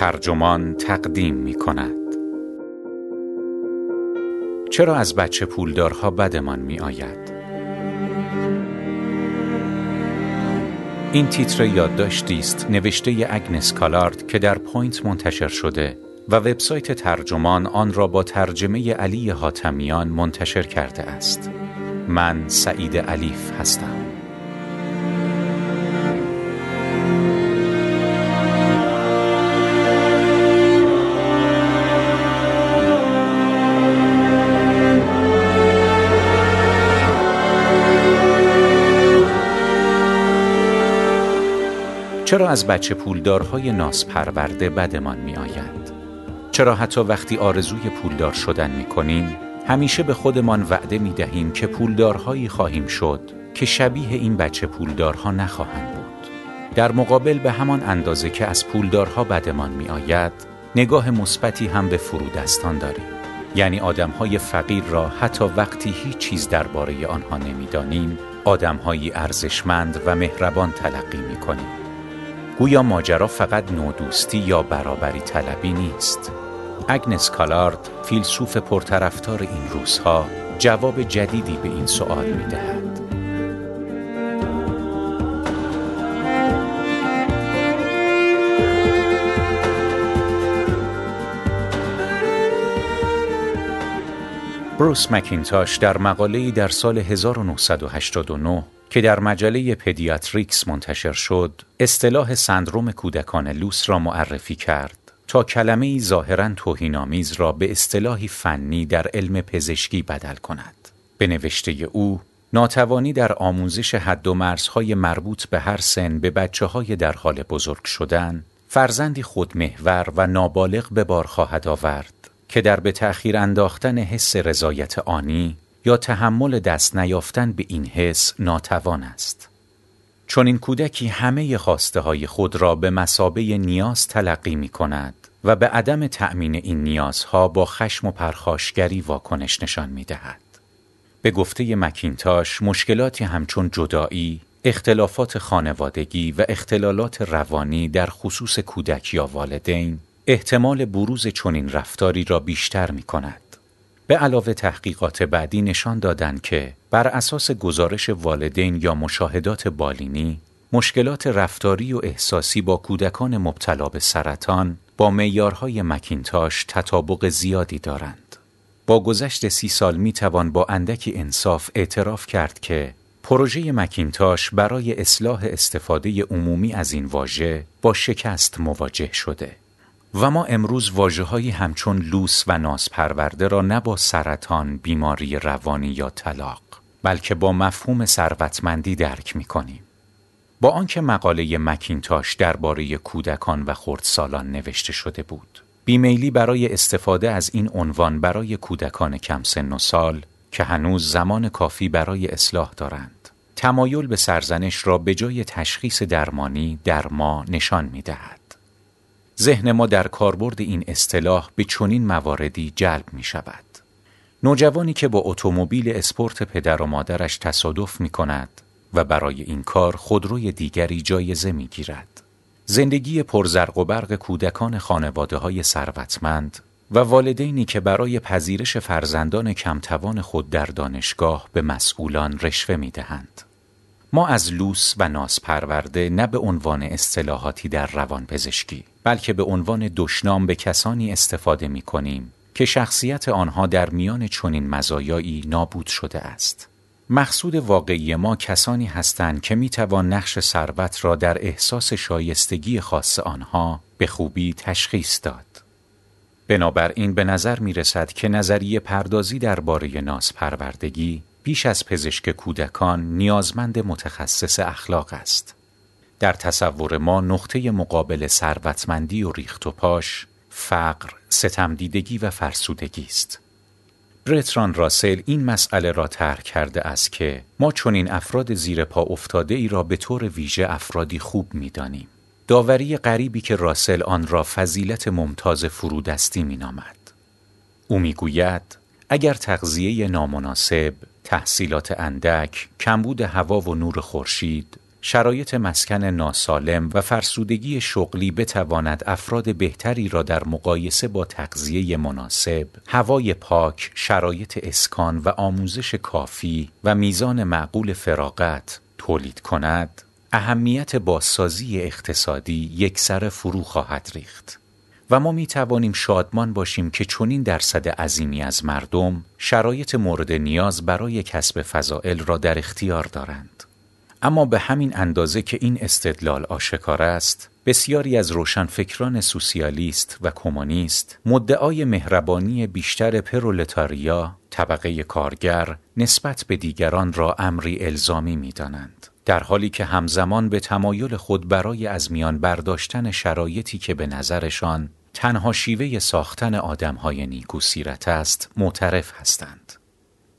ترجمان تقدیم می کند چرا از بچه پولدارها بدمان می آید؟ این تیتر یادداشتی است نوشته اگنس کالارد که در Point منتشر شده و وبسایت ترجمان آن را با ترجمه علی حاتمیان منتشر کرده است. من سعید علیف هستم. چرا از بچه پولدارهای ناس پرورده بدمان می آید؟ چرا حتی وقتی آرزوی پولدار شدن می کنیم همیشه به خودمان وعده می دهیم که پولدارهایی خواهیم شد که شبیه این بچه پولدارها نخواهند بود؟ در مقابل به همان اندازه که از پولدارها بدمان می آید نگاه مثبتی هم به فرودستان داریم. یعنی آدمهای فقیر را حتی وقتی هیچ چیز درباره آنها نمی‌دانیم آدمهایی ارزشمند و مهربان تلقی می کنیم گویا ماجرا فقط نودوستی یا برابری طلبی نیست اگنس کالارد فیلسوف پرطرفدار این روزها جواب جدیدی به این سوال می دهد. بروس مکینتاش در مقاله‌ای در سال 1989 که در مجله Pediatrics منتشر شد، اصطلاح سندروم کودکان لوس را معرفی کرد تا کلمه ای ظاهرا توهینآمیز را به اصطلاحی فنی در علم پزشکی بدل کند. به نوشته او، ناتوانی در آموزش حد و مرزهای مربوط به هر سن به بچه های در حال بزرگ شدن، فرزندی خودمحور و نابالغ به بار خواهد آورد که در به تأخیر انداختن حس رضایت آنی یا تحمل دست نیافتن به این حس ناتوان است. چون این کودکی همه خواسته های خود را به مسابه نیاز تلقی می کند و به عدم تأمین این نیازها با خشم و پرخاشگری واکنش نشان می دهد. به گفته مکینتاش مشکلاتی همچون جدایی، اختلافات خانوادگی و اختلالات روانی در خصوص کودک یا والدین احتمال بروز چنین رفتاری را بیشتر می کند. به علاوه تحقیقات بعدی نشان دادند که بر اساس گزارش والدین یا مشاهدات بالینی مشکلات رفتاری و احساسی با کودکان مبتلا به سرطان با معیارهای مکینتاش تطابق زیادی دارند. با گذشت سی سال می توان با اندکی انصاف اعتراف کرد که پروژه مکینتاش برای اصلاح استفاده عمومی از این واژه با شکست مواجه شده. و ما امروز واجه همچون لوس و ناسپرورده را نه با سرطان، بیماری روانی یا طلاق بلکه با مفهوم ثروتمندی درک می کنیم. با آنکه مقاله مکینتاش درباره کودکان و خردسالان نوشته شده بود بیمیلی برای استفاده از این عنوان برای کودکان کم سن و سال که هنوز زمان کافی برای اصلاح دارند تمایل به سرزنش را به جای تشخیص درمانی در ما نشان می دهد. ذهن ما در کاربرد این اصطلاح به چنین مواردی جلب می شود. نوجوانی که با اتومبیل اسپورت پدر و مادرش تصادف می کند و برای این کار خودروی دیگری جایزه می گیرد. زندگی پرزرق و برق کودکان خانواده های ثروتمند و والدینی که برای پذیرش فرزندان کمتوان خود در دانشگاه به مسئولان رشوه می دهند. ما از لوس و ناس پرورده نه به عنوان اصطلاحاتی در روان پزشکی بلکه به عنوان دشنام به کسانی استفاده می کنیم که شخصیت آنها در میان چنین مزایایی نابود شده است. مقصود واقعی ما کسانی هستند که می توان نقش ثروت را در احساس شایستگی خاص آنها به خوبی تشخیص داد. بنابراین به نظر می رسد که نظریه پردازی درباره ناس پروردگی بیش از پزشک کودکان نیازمند متخصص اخلاق است. در تصور ما نقطه مقابل ثروتمندی و ریخت و پاش فقر، ستمدیدگی و فرسودگی است. برتران راسل این مسئله را طرح کرده است که ما چون این افراد زیر پا افتاده ای را به طور ویژه افرادی خوب می‌دانیم. داوری غریبی که راسل آن را فضیلت ممتاز فرودستی می نامد. او می‌گوید اگر تغذیه نامناسب، تحصیلات اندک، کمبود هوا و نور خورشید، شرایط مسکن ناسالم و فرسودگی شغلی بتواند افراد بهتری را در مقایسه با تغذیه مناسب، هوای پاک، شرایط اسکان و آموزش کافی و میزان معقول فراغت تولید کند، اهمیت بازسازی اقتصادی یک سر فرو خواهد ریخت. و ما می توانیم شادمان باشیم که چنین درصد عظیمی از مردم شرایط مورد نیاز برای کسب فضائل را در اختیار دارند. اما به همین اندازه که این استدلال آشکار است بسیاری از روشنفکران سوسیالیست و کمونیست مدعای مهربانی بیشتر پرولتاریا طبقه کارگر نسبت به دیگران را امری الزامی می دانند. در حالی که همزمان به تمایل خود برای از میان برداشتن شرایطی که به نظرشان تنها شیوه ساختن آدمهای نیکو سیرت است معترف هستند.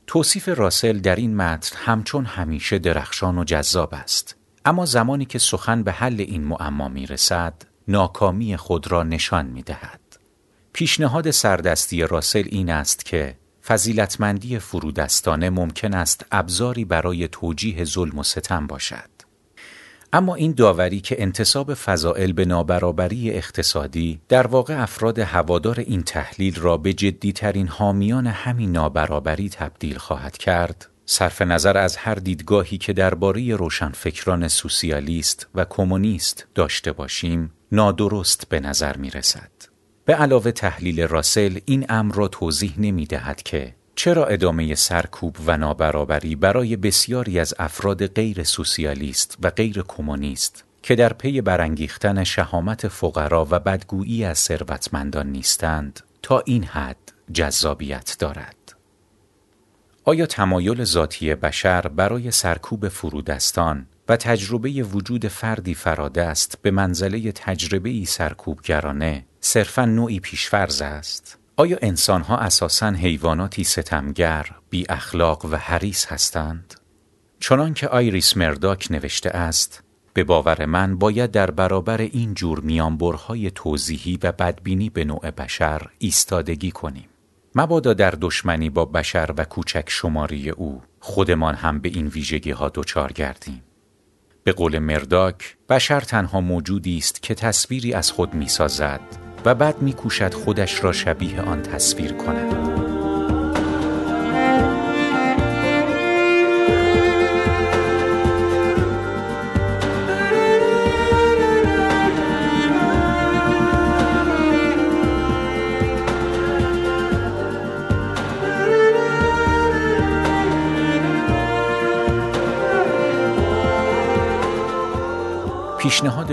توصیف راسل در این متن همچون همیشه درخشان و جذاب است اما زمانی که سخن به حل این معما می رسد ناکامی خود را نشان می دهد. پیشنهاد سردستی راسل این است که فضیلتمندی فرودستانه ممکن است ابزاری برای توجیه ظلم و ستم باشد. اما این داوری که انتصاب فضائل به نابرابری اقتصادی در واقع افراد هوادار این تحلیل را به جدیترین حامیان همین نابرابری تبدیل خواهد کرد صرف نظر از هر دیدگاهی که درباره روشنفکران سوسیالیست و کمونیست داشته باشیم نادرست به نظر می رسد. به علاوه تحلیل راسل این امر را توضیح نمی دهد که چرا ادامه سرکوب و نابرابری برای بسیاری از افراد غیر سوسیالیست و غیر کمونیست که در پی برانگیختن شهامت فقرا و بدگویی از ثروتمندان نیستند تا این حد جذابیت دارد آیا تمایل ذاتی بشر برای سرکوب فرودستان و تجربه وجود فردی فراده است به منزله تجربه سرکوبگرانه صرفا نوعی پیشفرز است؟ آیا انسانها اساساً حیواناتی ستمگر، بی اخلاق و حریص هستند؟ چنان که آیریس مرداک نوشته است، به باور من باید در برابر این جور میانبرهای توضیحی و بدبینی به نوع بشر ایستادگی کنیم. مبادا در دشمنی با بشر و کوچک شماری او خودمان هم به این ویژگی ها دچار گردیم. به قول مرداک بشر تنها موجودی است که تصویری از خود می‌سازد و بعد میکوشد خودش را شبیه آن تصویر کند.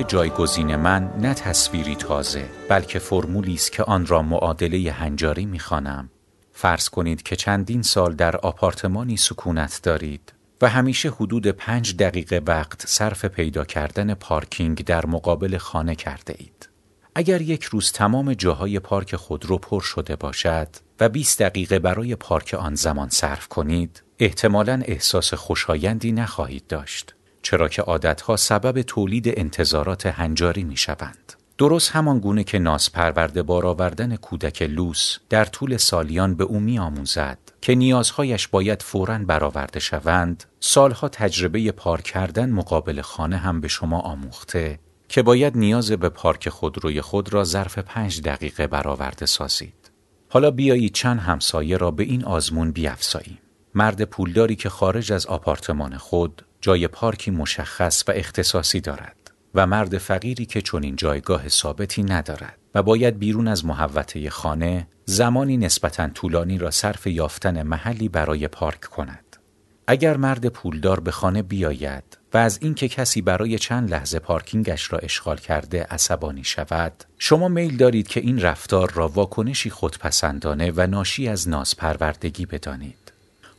جایگزین من نه تصویری تازه بلکه فرمولی است که آن را معادله هنجاری می‌خوانم فرض کنید که چندین سال در آپارتمانی سکونت دارید و همیشه حدود پنج دقیقه وقت صرف پیدا کردن پارکینگ در مقابل خانه کرده اید. اگر یک روز تمام جاهای پارک خود رو پر شده باشد و 20 دقیقه برای پارک آن زمان صرف کنید، احتمالاً احساس خوشایندی نخواهید داشت. چرا که عادتها سبب تولید انتظارات هنجاری می شوند. درست همان گونه که ناس پرورده بار آوردن کودک لوس در طول سالیان به او می آموزد که نیازهایش باید فوراً برآورده شوند سالها تجربه پارک کردن مقابل خانه هم به شما آموخته که باید نیاز به پارک خودروی خود را ظرف پنج دقیقه برآورده سازید حالا بیایید چند همسایه را به این آزمون بیافزاییم مرد پولداری که خارج از آپارتمان خود جای پارکی مشخص و اختصاصی دارد و مرد فقیری که چنین جایگاه ثابتی ندارد و باید بیرون از محوطه خانه زمانی نسبتا طولانی را صرف یافتن محلی برای پارک کند. اگر مرد پولدار به خانه بیاید و از اینکه کسی برای چند لحظه پارکینگش را اشغال کرده عصبانی شود شما میل دارید که این رفتار را واکنشی خودپسندانه و ناشی از نازپروردگی بدانید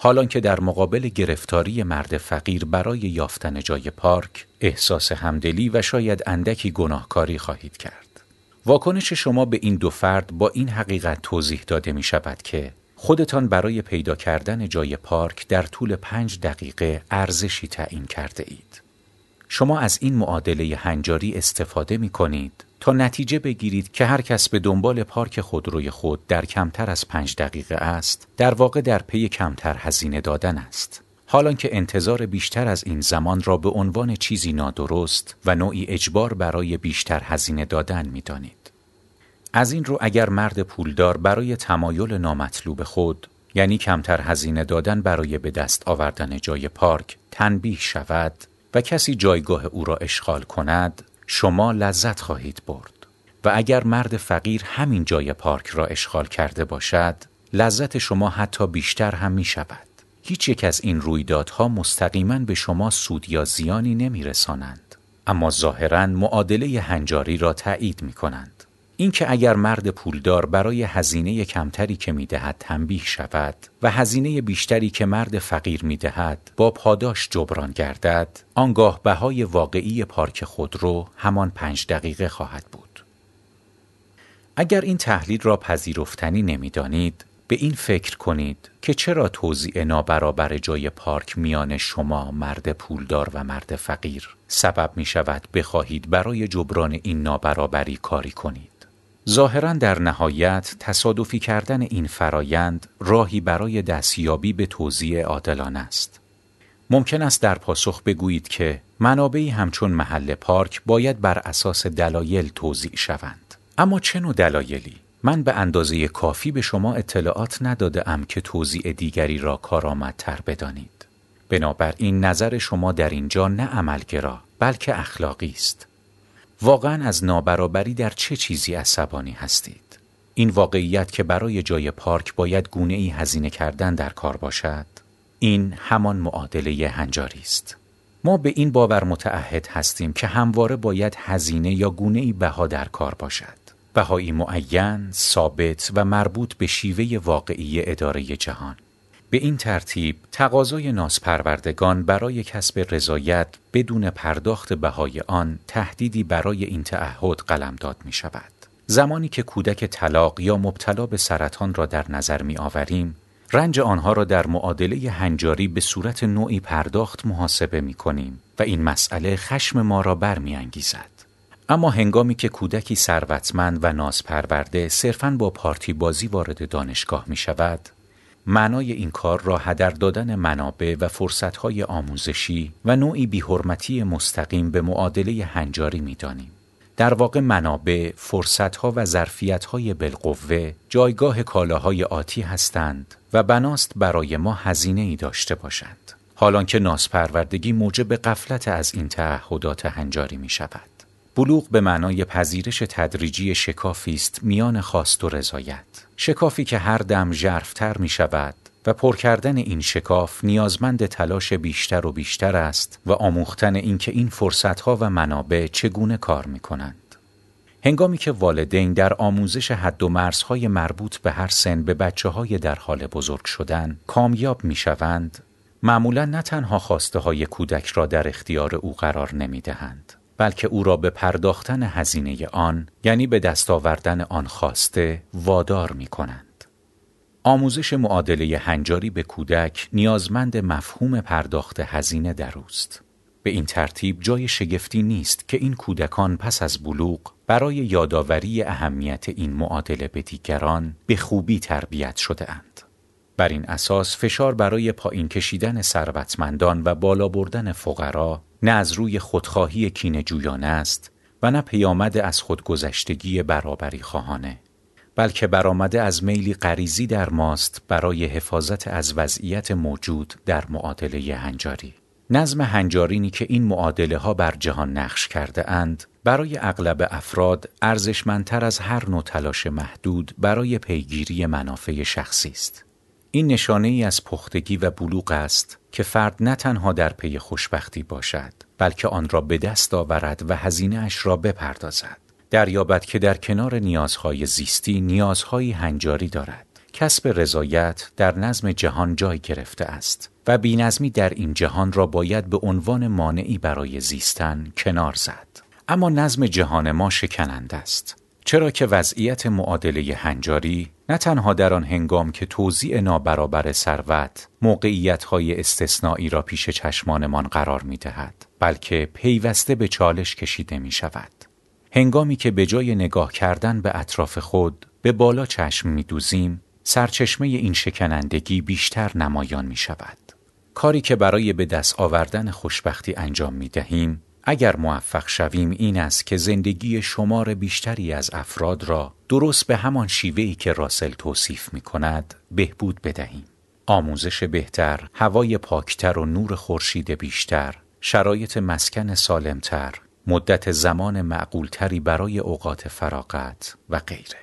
حالان که در مقابل گرفتاری مرد فقیر برای یافتن جای پارک احساس همدلی و شاید اندکی گناهکاری خواهید کرد. واکنش شما به این دو فرد با این حقیقت توضیح داده می شود که خودتان برای پیدا کردن جای پارک در طول پنج دقیقه ارزشی تعیین کرده اید. شما از این معادله هنجاری استفاده می کنید تا نتیجه بگیرید که هر کس به دنبال پارک خودروی خود در کمتر از پنج دقیقه است در واقع در پی کمتر هزینه دادن است حالان که انتظار بیشتر از این زمان را به عنوان چیزی نادرست و نوعی اجبار برای بیشتر هزینه دادن می دانید. از این رو اگر مرد پولدار برای تمایل نامطلوب خود یعنی کمتر هزینه دادن برای به دست آوردن جای پارک تنبیه شود و کسی جایگاه او را اشغال کند شما لذت خواهید برد. و اگر مرد فقیر همین جای پارک را اشغال کرده باشد لذت شما حتی بیشتر هم می شود. هیچ یک از این رویدادها مستقیما به شما سود یا زیانی نمی رسانند. اما ظاهرا معادله هنجاری را تایید می کنند. اینکه اگر مرد پولدار برای هزینه کمتری که می‌دهد تنبیه شود و هزینه بیشتری که مرد فقیر می‌دهد با پاداش جبران گردد آنگاه بهای واقعی پارک خودرو همان پنج دقیقه خواهد بود. اگر این تحلیل را پذیرفتنی نمی‌دانید به این فکر کنید که چرا توزیع نابرابر جای پارک میان شما مرد پولدار و مرد فقیر سبب می شود بخواهید برای جبران این نابرابری کاری کنید؟ ظاهرا در نهایت تصادفی کردن این فرایند راهی برای دستیابی به توزیع عادلانه است. ممکن است در پاسخ بگویید که منابعی همچون محل پارک باید بر اساس دلایل توزیع شوند. اما چه نوع دلایلی؟ من به اندازه کافی به شما اطلاعات نداده ام که توزیع دیگری را کارآمدتر بدانید. بنابراین نظر شما در اینجا نه عملگرا بلکه اخلاقی است. واقعا از نابرابری در چه چیزی عصبانی هستید؟ این واقعیت که برای جای پارک باید گونه ای هزینه کردن در کار باشد؟ این همان معادله هنجاری است. ما به این باور متعهد هستیم که همواره باید هزینه یا گونه ای بها در کار باشد. بهایی معین، ثابت و مربوط به شیوه واقعی اداره جهان. به این ترتیب تقاضای ناسپروردگان برای کسب رضایت بدون پرداخت بهای آن تهدیدی برای این تعهد قلمداد می شود. زمانی که کودک طلاق یا مبتلا به سرطان را در نظر می آوریم، رنج آنها را در معادله هنجاری به صورت نوعی پرداخت محاسبه می کنیم و این مسئله خشم ما را برمیانگیزد. اما هنگامی که کودکی ثروتمند و نازپرورده صرفاً با پارتی بازی وارد دانشگاه می شود، معنای این کار را هدر دادن منابع و فرصتهای آموزشی و نوعی بیحرمتی مستقیم به معادله هنجاری می دانیم. در واقع منابع، فرصتها و ظرفیتهای بالقوه جایگاه کالاهای آتی هستند و بناست برای ما هزینه ای داشته باشند. حالان که ناسپروردگی موجب قفلت از این تعهدات هنجاری می شود. بلوغ به معنای پذیرش تدریجی شکافی است میان خواست و رضایت شکافی که هر دم ژرفتر می شود و پر کردن این شکاف نیازمند تلاش بیشتر و بیشتر است و آموختن اینکه این فرصتها و منابع چگونه کار می کنند. هنگامی که والدین در آموزش حد و مرزهای مربوط به هر سن به بچه های در حال بزرگ شدن کامیاب می شوند، معمولا نه تنها خواسته های کودک را در اختیار او قرار نمی دهند. بلکه او را به پرداختن هزینه آن یعنی به دست آوردن آن خواسته وادار می کنند. آموزش معادله هنجاری به کودک نیازمند مفهوم پرداخت هزینه در اوست. به این ترتیب جای شگفتی نیست که این کودکان پس از بلوغ برای یادآوری اهمیت این معادله به دیگران به خوبی تربیت شده اند. بر این اساس فشار برای پایین کشیدن ثروتمندان و بالا بردن فقرا نه از روی خودخواهی کین جویانه است و نه پیامده از خودگذشتگی برابری خواهانه بلکه برآمده از میلی غریزی در ماست برای حفاظت از وضعیت موجود در معادله هنجاری. نظم هنجارینی که این معادله ها بر جهان نقش کرده اند برای اغلب افراد ارزشمندتر از هر نوع تلاش محدود برای پیگیری منافع شخصی است. این نشانه ای از پختگی و بلوغ است که فرد نه تنها در پی خوشبختی باشد بلکه آن را به دست آورد و هزینه اش را بپردازد. دریابد که در کنار نیازهای زیستی نیازهای هنجاری دارد. کسب رضایت در نظم جهان جای گرفته است و بینظمی در این جهان را باید به عنوان مانعی برای زیستن کنار زد. اما نظم جهان ما شکننده است. چرا که وضعیت معادله هنجاری نه تنها در آن هنگام که توزیع نابرابر ثروت موقعیت‌های استثنایی را پیش چشمانمان قرار می دهد بلکه پیوسته به چالش کشیده می شود هنگامی که به جای نگاه کردن به اطراف خود به بالا چشم می دوزیم سرچشمه این شکنندگی بیشتر نمایان می شود کاری که برای به دست آوردن خوشبختی انجام می دهیم اگر موفق شویم این است که زندگی شمار بیشتری از افراد را درست به همان شیوهی که راسل توصیف می کند بهبود بدهیم. آموزش بهتر، هوای پاکتر و نور خورشید بیشتر، شرایط مسکن سالمتر، مدت زمان معقولتری برای اوقات فراغت و غیره.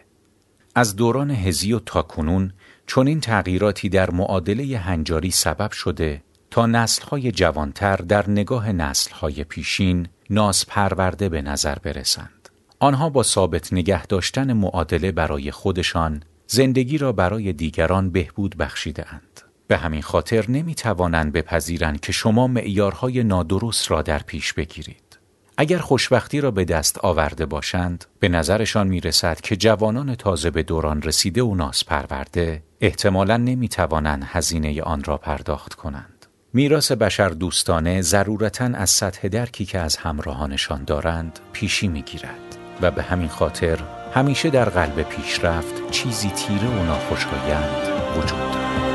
از دوران هزی و تاکنون چون این تغییراتی در معادله هنجاری سبب شده تا نسلهای جوانتر در نگاه نسلهای پیشین ناز پرورده به نظر برسند. آنها با ثابت نگه داشتن معادله برای خودشان زندگی را برای دیگران بهبود بخشیده اند. به همین خاطر نمی توانند بپذیرند که شما معیارهای نادرست را در پیش بگیرید. اگر خوشبختی را به دست آورده باشند به نظرشان می رسد که جوانان تازه به دوران رسیده و ناز پرورده احتمالا نمی توانند هزینه آن را پرداخت کنند. میراث بشر دوستانه ضرورتا از سطح درکی که از همراهانشان دارند پیشی می گیرد و به همین خاطر همیشه در قلب پیشرفت چیزی تیره و ناخوشایند وجود دارد.